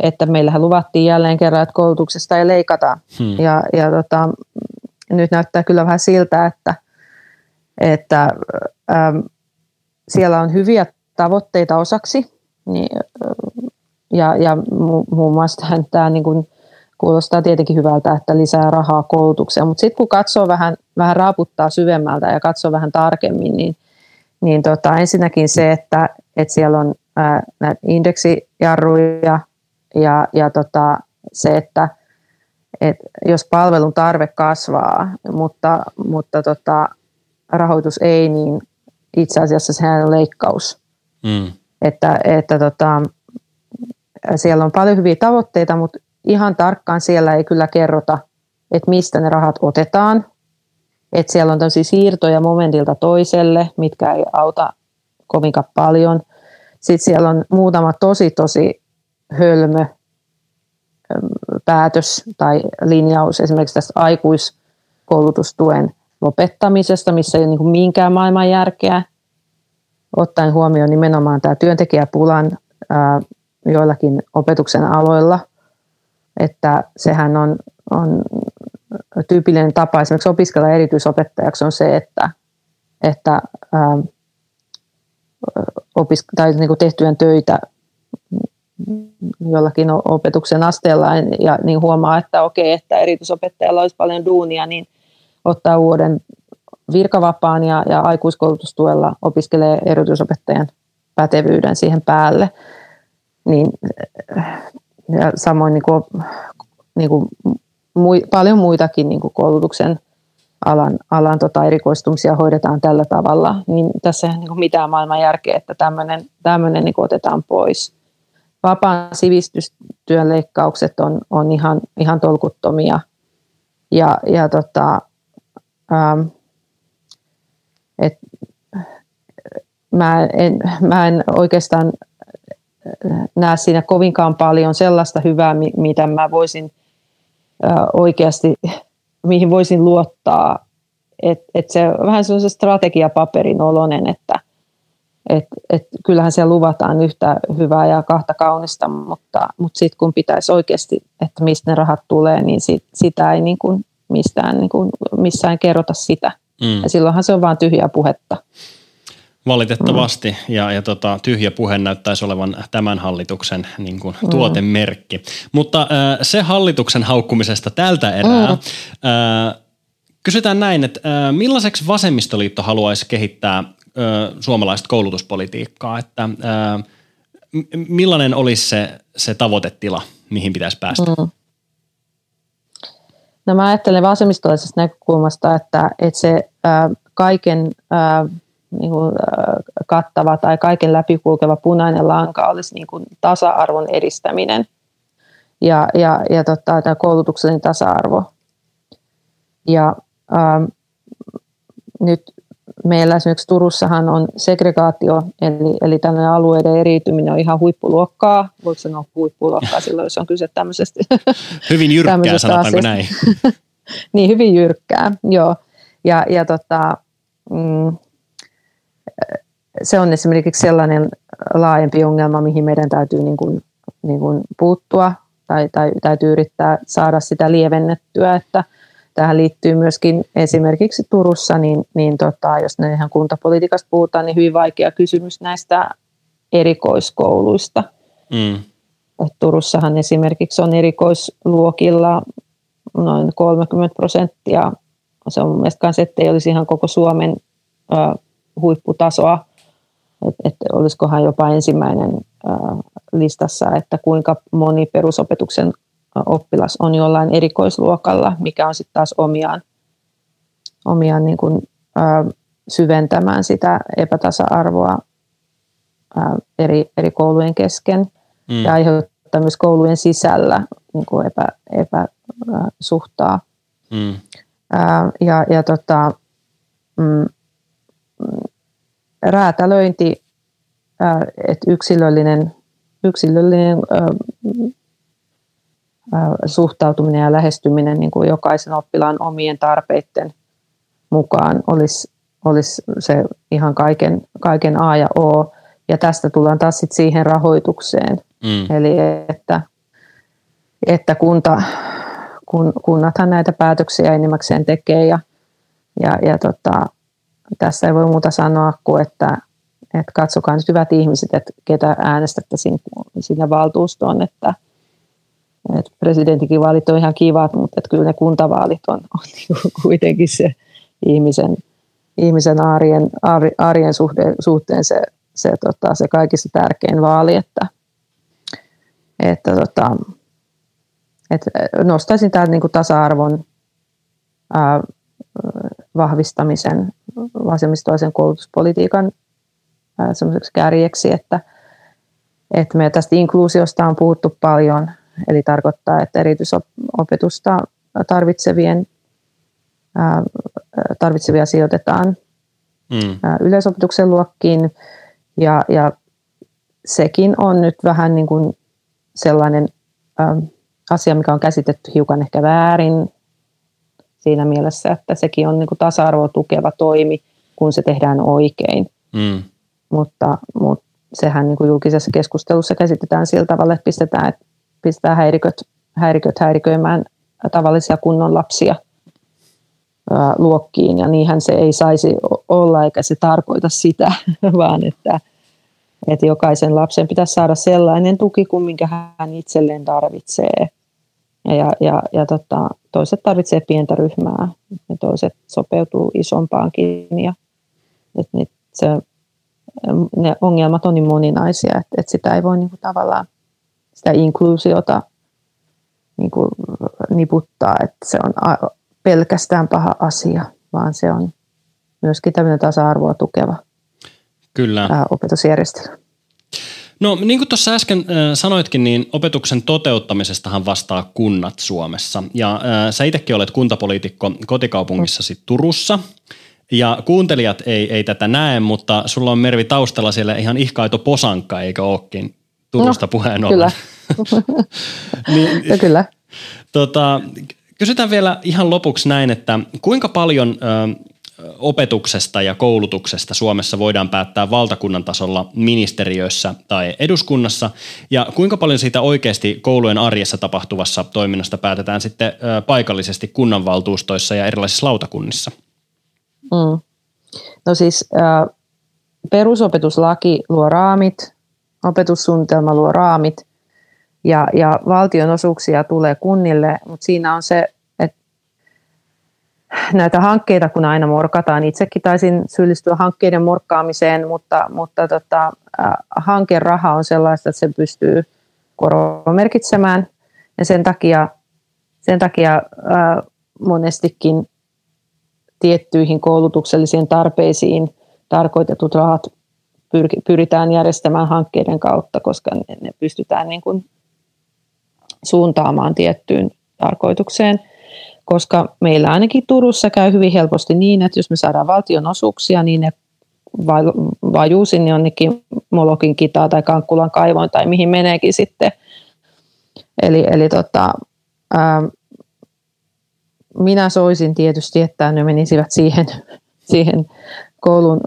että meillähän luvattiin jälleen kerran, että koulutuksesta ei leikata. Hmm. Ja, ja tota, nyt näyttää kyllä vähän siltä, että, että ähm, siellä on hyviä tavoitteita osaksi. Niin, ja, ja mu- muun muassa tämä niin kuin, kuulostaa tietenkin hyvältä, että lisää rahaa koulutukseen, mutta sitten kun katsoo vähän, vähän raaputtaa syvemmältä ja katsoo vähän tarkemmin, niin, niin tota, ensinnäkin se, että, että siellä on ää, näitä indeksijarruja, ja, ja tota, se, että et jos palvelun tarve kasvaa, mutta, mutta tota, rahoitus ei, niin itse asiassa sehän on leikkaus. Mm. Että, että tota, siellä on paljon hyviä tavoitteita, mutta ihan tarkkaan siellä ei kyllä kerrota, että mistä ne rahat otetaan. Että siellä on tosi siirtoja momentilta toiselle, mitkä ei auta kovinkaan paljon. Sitten siellä on muutama tosi tosi hölmö päätös tai linjaus esimerkiksi tästä aikuiskoulutustuen lopettamisesta, missä ei ole niin minkään maailman järkeä, ottaen huomioon nimenomaan tämä työntekijäpulan ää, joillakin opetuksen aloilla, että sehän on, on tyypillinen tapa esimerkiksi opiskella erityisopettajaksi on se, että, että ää, opisk- tai niin kuin tehtyjen töitä jollakin opetuksen asteella ja niin huomaa, että okei, että erityisopettajalla olisi paljon duunia, niin ottaa uuden virkavapaan ja, ja aikuiskoulutustuella opiskelee erityisopettajan pätevyyden siihen päälle. Niin, ja samoin niin kuin, niin kuin, mui, paljon muitakin niin kuin koulutuksen alan, alan tota erikoistumisia hoidetaan tällä tavalla, niin tässä ei ole niin mitään maailman järkeä, että tämmöinen, tämmöinen niin otetaan pois vapaan sivistystyön leikkaukset on, on ihan, ihan tolkuttomia. Ja, ja tota, ähm, et, mä, en, mä en oikeastaan näe siinä kovinkaan paljon sellaista hyvää, mitä mä voisin äh, oikeasti, mihin voisin luottaa. Et, et se vähän sellaisen strategiapaperin oloinen, että – et, et kyllähän siellä luvataan yhtä hyvää ja kahta kaunista, mutta, mutta sitten kun pitäisi oikeasti, että mistä ne rahat tulee, niin sit, sitä ei niin kuin mistään niin kuin missään kerrota sitä. Mm. Ja silloinhan se on vain tyhjää puhetta. Valitettavasti, mm. ja, ja tota, tyhjä puhe näyttäisi olevan tämän hallituksen niin kuin, mm. tuotemerkki. Mutta äh, se hallituksen haukkumisesta tältä erää. Mm. Äh, kysytään näin, että äh, millaiseksi vasemmistoliitto haluaisi kehittää suomalaista koulutuspolitiikkaa, että ö, millainen olisi se, se tavoitetila, mihin pitäisi päästä? Mm. No mä ajattelen vasemmistolaisesta näkökulmasta, että, että se ä, kaiken ä, niin kuin, ä, kattava tai kaiken läpikulkeva punainen lanka olisi niin kuin tasa-arvon edistäminen ja, ja, ja tota, tämä koulutuksellinen tasa-arvo. Ja ä, nyt meillä esimerkiksi Turussahan on segregaatio, eli, eli tällainen alueiden eriytyminen on ihan huippuluokkaa. Voiko sanoa huippuluokkaa silloin, jos on kyse tämmöisestä Hyvin jyrkkää, sanotaanko asiasta. näin? niin, hyvin jyrkkää, joo. Ja, ja tota, mm, se on esimerkiksi sellainen laajempi ongelma, mihin meidän täytyy niin kuin, niin kuin puuttua tai, tai täytyy yrittää saada sitä lievennettyä, että – Tähän liittyy myöskin esimerkiksi Turussa, niin, niin tota, jos ne ihan kuntapolitiikasta puhutaan, niin hyvin vaikea kysymys näistä erikoiskouluista. Mm. Et Turussahan esimerkiksi on erikoisluokilla noin 30 prosenttia. Se on mielestäni se, että ei olisi ihan koko Suomen ö, huipputasoa. Että et olisikohan jopa ensimmäinen ö, listassa, että kuinka moni perusopetuksen oppilas on jollain erikoisluokalla, mikä on sitten taas omiaan, omiaan niin kuin, ö, syventämään sitä epätasa-arvoa ö, eri, eri koulujen kesken mm. ja aiheuttaa myös koulujen sisällä niin kuin epä, epäsuhtaa. Mm. Ää, ja ja tota, mm, räätälöinti, että yksilöllinen, yksilöllinen suhtautuminen ja lähestyminen niin kuin jokaisen oppilaan omien tarpeiden mukaan olisi, olisi se ihan kaiken, kaiken A ja O. Ja tästä tullaan taas sit siihen rahoitukseen. Mm. Eli että, että kunta, kun, kunnathan näitä päätöksiä enimmäkseen tekee ja, ja, ja tota, tässä ei voi muuta sanoa kuin, että, että katsokaa nyt hyvät ihmiset, että ketä äänestätte sinne valtuustoon, että, että presidentinkin vaalit on ihan kivat, mutta että kyllä ne kuntavaalit on, on niin kuitenkin se ihmisen, ihmisen arjen, arjen suhteen, suhteen se, se, tota, se kaikista tärkein vaali, että, että tota, et nostaisin tämän niin tasa-arvon ää, vahvistamisen vasemmistoisen koulutuspolitiikan semmoiseksi kärjeksi, että, että me tästä inkluusiosta on puhuttu paljon, eli tarkoittaa, että erityisopetusta tarvitsevien, tarvitsevia sijoitetaan mm. yleisopetuksen luokkiin, ja, ja sekin on nyt vähän niin kuin sellainen asia, mikä on käsitetty hiukan ehkä väärin siinä mielessä, että sekin on niin kuin tasa-arvoa tukeva toimi, kun se tehdään oikein. Mm. Mutta, mutta sehän niin kuin julkisessa keskustelussa käsitetään sillä tavalla, että pistetään, että pistetään häiriköt, häiriköt häiriköimään tavallisia kunnon lapsia ää, luokkiin, ja niinhän se ei saisi olla, eikä se tarkoita sitä, vaan että, että jokaisen lapsen pitäisi saada sellainen tuki kuin minkä hän itselleen tarvitsee – ja, ja, ja, tota, toiset tarvitsee pientä ryhmää ja toiset sopeutuu isompaankin. Ja, et niin se, ne ongelmat on niin moninaisia, että, että sitä ei voi niin kuin tavallaan sitä inkluusiota niin kuin niputtaa, että se on pelkästään paha asia, vaan se on myöskin tämmöinen tasa-arvoa tukeva Kyllä. opetusjärjestelmä. No niin kuin tuossa äsken äh, sanoitkin, niin opetuksen toteuttamisestahan vastaa kunnat Suomessa. Ja äh, sä itsekin olet kuntapoliitikko kotikaupungissasi Turussa. Ja kuuntelijat ei, ei tätä näe, mutta sulla on Mervi taustalla siellä ihan ihkaito posankka, eikö ookin Turusta no, puheen ollen. Kyllä. niin, ja kyllä. Tota, kysytään vielä ihan lopuksi näin, että kuinka paljon äh, opetuksesta ja koulutuksesta Suomessa voidaan päättää valtakunnan tasolla ministeriöissä tai eduskunnassa ja kuinka paljon siitä oikeasti koulujen arjessa tapahtuvassa toiminnasta päätetään sitten paikallisesti kunnanvaltuustoissa ja erilaisissa lautakunnissa? Mm. No siis äh, perusopetuslaki luo raamit, opetussuunnitelma luo raamit ja, ja valtionosuuksia tulee kunnille, mutta siinä on se näitä hankkeita, kun aina morkataan. Itsekin taisin syyllistyä hankkeiden morkkaamiseen, mutta, mutta tota, hankeraha on sellaista, että se pystyy korvamerkitsemään. Ja sen takia, sen takia äh, monestikin tiettyihin koulutuksellisiin tarpeisiin tarkoitetut rahat pyritään järjestämään hankkeiden kautta, koska ne, ne pystytään niin kuin suuntaamaan tiettyyn tarkoitukseen – koska meillä ainakin Turussa käy hyvin helposti niin, että jos me saadaan valtionosuuksia, niin ne vajuu sinne jonnekin Molokin kitaa tai Kankkulan kaivoon tai mihin meneekin sitten. Eli, eli tota, ää, minä soisin tietysti, että ne menisivät siihen, siihen koulun,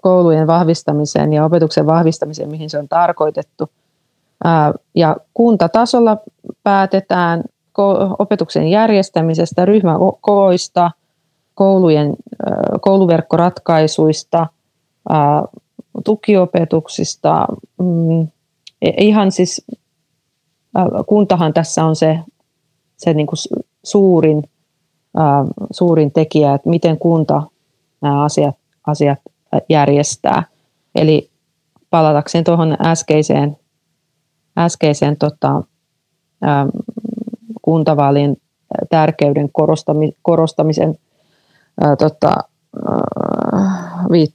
koulujen vahvistamiseen ja opetuksen vahvistamiseen, mihin se on tarkoitettu. Ja kuntatasolla päätetään opetuksen järjestämisestä, ryhmäkooista, koulujen, kouluverkkoratkaisuista, tukiopetuksista. Mm, e, ihan siis, kuntahan tässä on se, se niin kuin suurin, suurin tekijä, että miten kunta nämä asiat, asiat järjestää. Eli palatakseen tuohon äskeiseen, äskeiseen tota, kuntavaalien tärkeyden korostamisen ää, tota,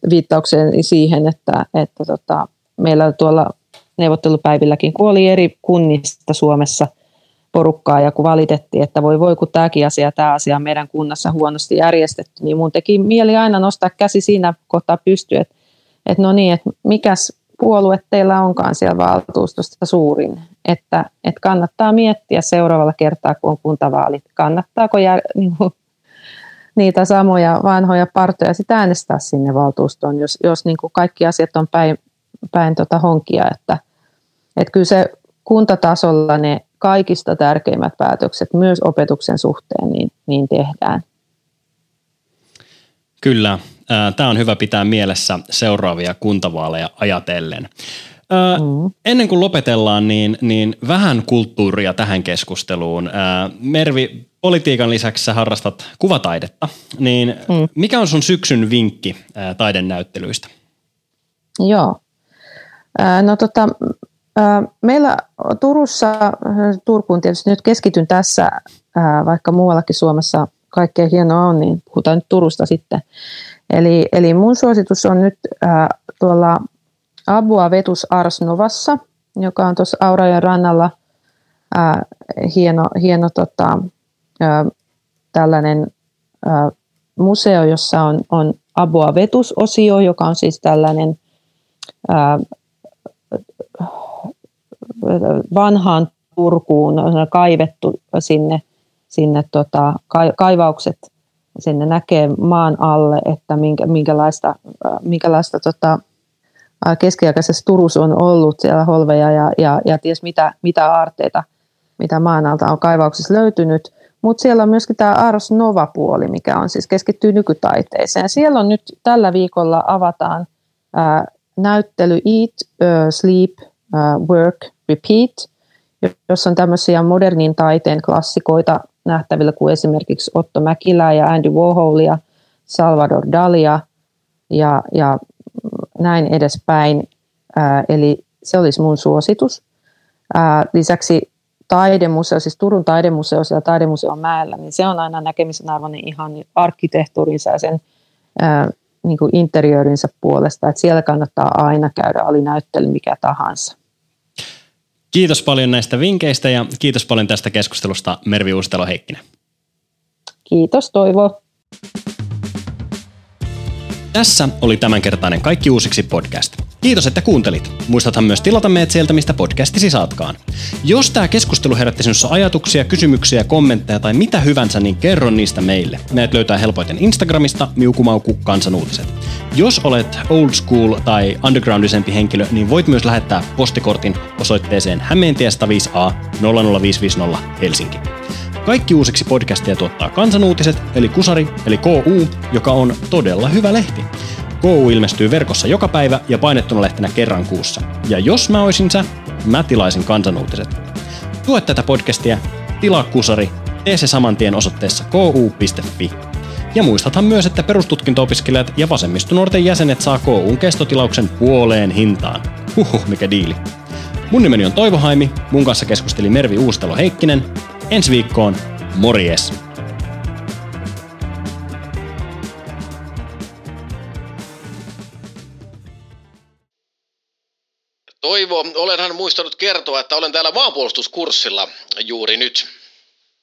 viittaukseen siihen, että, että tota, meillä tuolla neuvottelupäivilläkin kuoli eri kunnista Suomessa porukkaa ja kun valitettiin, että voi voi kun tämäkin asia tämä asia on meidän kunnassa huonosti järjestetty, niin mun teki mieli aina nostaa käsi siinä kohtaa pystyä, että, että no niin, että mikäs puolue teillä onkaan siellä valtuustosta suurin, että, että kannattaa miettiä seuraavalla kertaa, kun on kuntavaalit, kannattaako jär, niin kuin, niitä samoja vanhoja partoja sitä äänestää sinne valtuustoon, jos, jos niin kuin kaikki asiat on päin, päin tota honkia, että, että kyllä se kuntatasolla ne kaikista tärkeimmät päätökset myös opetuksen suhteen niin, niin tehdään. Kyllä, tämä on hyvä pitää mielessä seuraavia kuntavaaleja ajatellen. Mm. Ennen kuin lopetellaan, niin, niin vähän kulttuuria tähän keskusteluun. Mervi, politiikan lisäksi sä harrastat kuvataidetta, niin mm. mikä on sun syksyn vinkki taidenäyttelyistä? Joo. No tota, meillä Turussa, Turkuun tietysti nyt keskityn tässä, vaikka muuallakin Suomessa kaikkea hienoa on, niin puhutaan nyt Turusta sitten. Eli, eli mun suositus on nyt tuolla Abua Vetus Arsnovassa, joka on tuossa Aurajan rannalla hieno, hieno tota, tällainen museo, jossa on, on Abua Vetus-osio, joka on siis tällainen vanhaan Turkuun on kaivettu sinne, sinne tota, kaivaukset sinne näkee maan alle, että minkä, minkälaista, minkälaista tota, keskiaikaisessa Turussa on ollut siellä holveja ja, ja, ja ties mitä, mitä aarteita, mitä maan alta on kaivauksissa löytynyt. Mutta siellä on myöskin tämä Ars Nova-puoli, mikä on siis keskittyy nykytaiteeseen. Siellä on nyt tällä viikolla avataan ää, näyttely Eat, uh, Sleep, uh, Work, Repeat, jossa on tämmöisiä modernin taiteen klassikoita nähtävillä kuin esimerkiksi Otto Mäkilä ja Andy Warholia, Salvador Dalia ja, ja näin edespäin. Ää, eli se olisi mun suositus. Ää, lisäksi taidemuseo, siis Turun taidemuseo siellä taidemuseon mäellä, niin se on aina näkemisen arvoinen ihan arkkitehtuurinsa ja sen ää, niin kuin puolesta, että siellä kannattaa aina käydä, oli näyttely mikä tahansa. Kiitos paljon näistä vinkkeistä ja kiitos paljon tästä keskustelusta Mervi Uustelo-Heikkinen. Kiitos Toivo. Tässä oli tämänkertainen Kaikki uusiksi podcast. Kiitos, että kuuntelit. Muistathan myös tilata meidät sieltä, mistä podcastisi saatkaan. Jos tämä keskustelu herätti sinussa ajatuksia, kysymyksiä, kommentteja tai mitä hyvänsä, niin kerro niistä meille. Meidät löytää helpoiten Instagramista miukumauku kansanuutiset. Jos olet old school tai undergroundisempi henkilö, niin voit myös lähettää postikortin osoitteeseen Hämeentie 5A 00550 Helsinki. Kaikki uusiksi podcastia tuottaa Kansanuutiset, eli Kusari, eli KU, joka on todella hyvä lehti. KU ilmestyy verkossa joka päivä ja painettuna lehtenä kerran kuussa. Ja jos mä oisin sä, mä tilaisin Kansanuutiset. Tue tätä podcastia, tilaa Kusari, tee se saman tien osoitteessa ku.fi. Ja muistathan myös, että perustutkinto-opiskelijat ja vasemmistonuorten jäsenet saa KUn kestotilauksen puoleen hintaan. Huhhuh, mikä diili. Mun nimeni on Toivo Haimi, mun kanssa keskusteli Mervi Uustalo Heikkinen. Ensi viikkoon, morjes! Toivo, olenhan muistanut kertoa, että olen täällä maanpuolustuskurssilla juuri nyt.